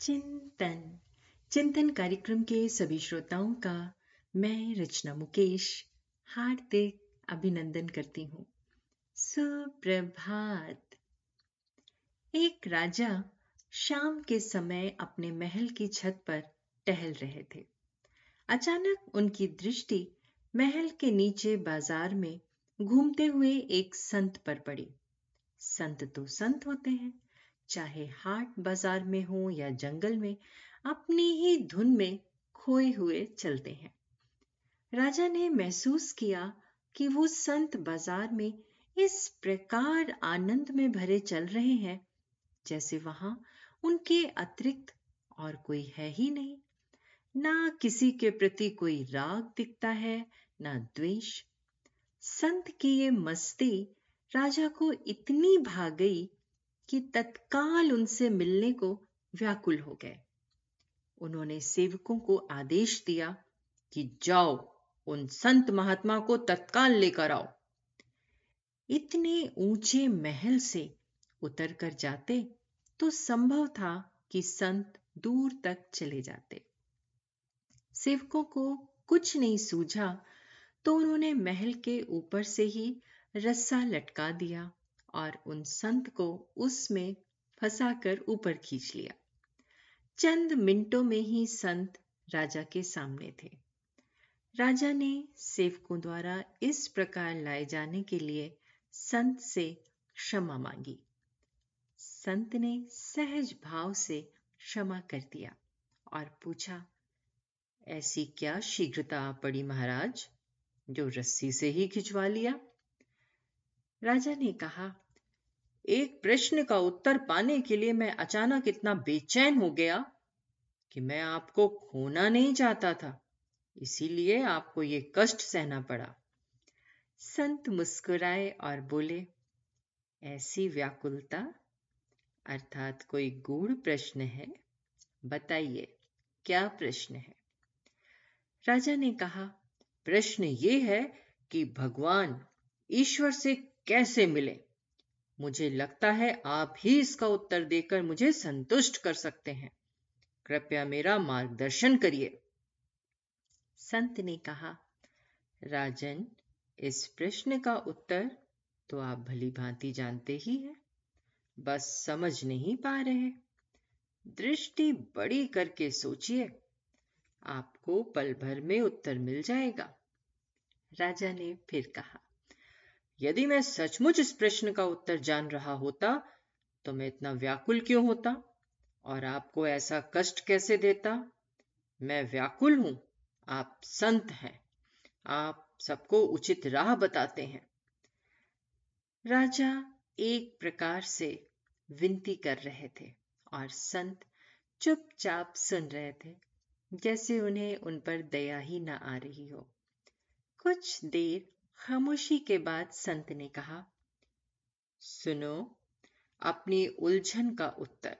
चिंतन। चिंतन कार्यक्रम के सभी श्रोताओं का मैं रचना मुकेश हार्दिक अभिनंदन करती हूँ। सुप्रभात। एक राजा शाम के समय अपने महल की छत पर टहल रहे थे। अचानक उनकी दृष्टि महल के नीचे बाज़ार में घूमते हुए एक संत पर पड़ी। संत तो संत होते हैं चाहे हाट बाज़ार में हो या जंगल में, अपनी ही धुन में खोए हुए चलते हैं। राजा ने महसूस किया कि वो संत बाज़ार में इस प्रकार आनंद में भरे चल रहे हैं, जैसे वहाँ उनके अतिरिक्त और कोई है ही नहीं। ना किसी के प्रति कोई राग दिखता है, ना द्वेष। संत की ये मस्ती राजा को इतनी भाग गई कि तत्काल उनसे मिलने को व्याकुल हो गए। उन्होंने सेवकों को आदेश दिया कि जाओ, उन संत महात्मा को तत्काल लेकर आओ। इतने ऊँचे महल से उतर कर जाते तो संभव था कि संत दूर तक चले जाते। सेवकों को कुछ नहीं सूझा तो उन्होंने महल के ऊपर से ही रस्सा लटका दिया। और उन संत को उसमें फंसाकर ऊपर खींच लिया। चंद मिनटों में ही संत राजा के सामने थे। राजा ने सेवकों द्वारा इस प्रकार लाए जाने के लिए संत से क्षमा मांगी। संत ने सहज भाव से क्षमा कर दिया और पूछा, ऐसी क्या शीघ्रता पड़ी महाराज, जो रस्सी से ही खिंचवा लिया? राजा ने कहा, एक प्रश्न का उत्तर पाने के लिए मैं अचानक इतना बेचैन हो गया कि मैं आपको खोना नहीं चाहता था। इसीलिए आपको ये कष्ट सहना पड़ा। संत मुस्कुराए और बोले, ऐसी व्याकुलता अर्थात कोई गूढ़ प्रश्न है? बताइए, क्या प्रश्न है? राजा ने कहा, प्रश्न ये है कि भगवान ईश्वर से कैसे मिले? मुझे लगता है आप ही इसका उत्तर देकर मुझे संतुष्ट कर सकते हैं। कृपया मेरा मार्गदर्शन करिए। संत ने कहा, राजन, इस प्रश्न का उत्तर तो आप भली भांति जानते ही हैं। बस समझ नहीं पा रहे। दृष्टि बड़ी करके सोचिए। आपको पल भर में उत्तर मिल जाएगा। राजा ने फिर कहा यदि मैं सचमुच इस प्रश्न का उत्तर जान रहा होता तो मैं इतना व्याकुल क्यों होता? और आपको ऐसा कष्ट कैसे देता? मैं व्याकुल हूँ। आप संत हैं। आप सबको उचित राह बताते हैं। राजा एक प्रकार से विनती कर रहे थे और संत चुपचाप सुन रहे थे, जैसे उन्हें उन पर दया ही ना आ रही हो। कुछ देर खामोशी के बाद संत ने कहा, सुनो, अपनी उलझन का उत्तर।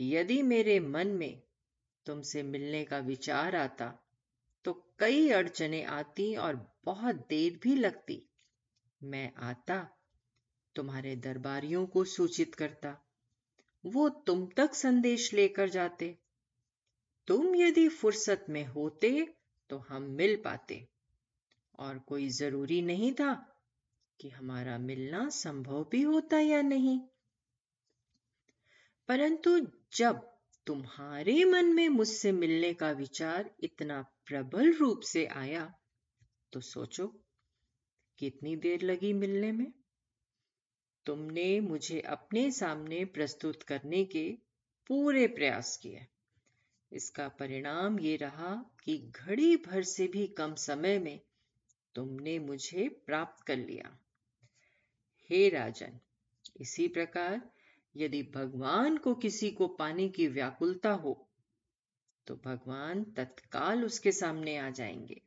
यदि मेरे मन में तुमसे मिलने का विचार आता तो कई अड़चने आती और बहुत देर भी लगती। मैं आता, तुम्हारे दरबारियों को सूचित करता। वो तुम तक संदेश लेकर जाते। तुम यदि फुर्सत में होते तो हम मिल पाते। और कोई ज़रूरी नहीं था कि हमारा मिलना संभव भी होता या नहीं। परंतु जब तुम्हारे मन में मुझसे मिलने का विचार इतना प्रबल रूप से आया तो सोचो, कितनी देर लगी मिलने में? तुमने मुझे अपने सामने प्रस्तुत करने के पूरे प्रयास किए। इसका परिणाम ये रहा कि घड़ी भर से भी कम समय में तुमने मुझे प्राप्त कर लिया। हे राजन, इसी प्रकार यदि भगवान को किसी को पाने की व्याकुलता हो तो भगवान तत्काल उसके सामने आ जाएँगे।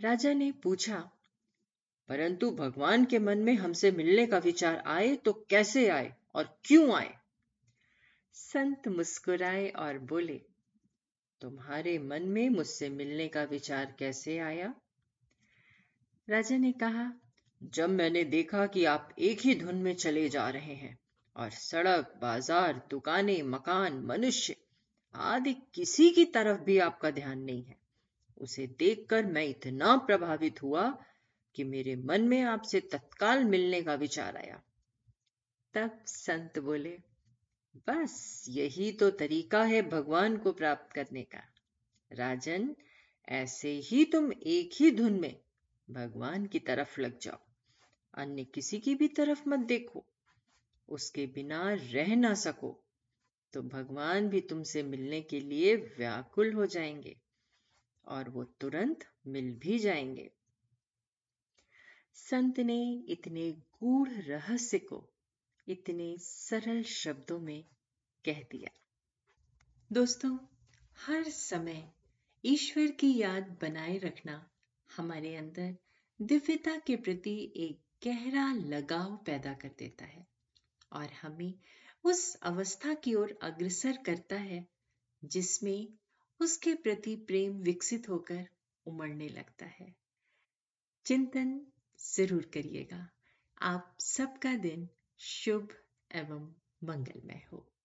राजा ने पूछा, परंतु भगवान के मन में हमसे मिलने का विचार आए तो कैसे आए और क्यों आए? संत मुस्कुराए और बोले, तुम्हारे मन में मुझसे मिलने का विचार कैसे आया? राजा ने कहा, जब मैंने देखा कि आप एक ही धुन में चले जा रहे हैं, और सड़क, बाज़ार, दुकानें, मकान, मनुष्य आदि किसी की तरफ़ भी आपका ध्यान नहीं है, उसे देखकर मैं इतना प्रभावित हुआ कि मेरे मन में आपसे तत्काल मिलने का विचार आया। तब संत बोले, बस यही तो तरीका है भगवान को प्राप्त करने का। राजन, ऐसे ही तुम एक ही धुन में भगवान की तरफ़ लग जाओ। अन्य किसी की भी तरफ़ मत देखो। उसके बिना रह ना सको। तो भगवान भी तुमसे मिलने के लिए व्याकुल हो जाएँगे और वो तुरंत मिल भी जाएँगे। संत ने इतने गूढ़ रहस्य को इतने सरल शब्दों में कह दिया। दोस्तों, हर समय ईश्वर की याद बनाए रखना हमारे अंदर दिव्यता के प्रति एक गहरा लगाव पैदा कर देता है और हमें उस अवस्था की ओर अग्रसर करता है जिसमें उसके प्रति प्रेम विकसित होकर उमड़ने लगता है। चिंतन ज़रूर करिएगा। आप सबका दिन शुभ एवं मंगलमय हो।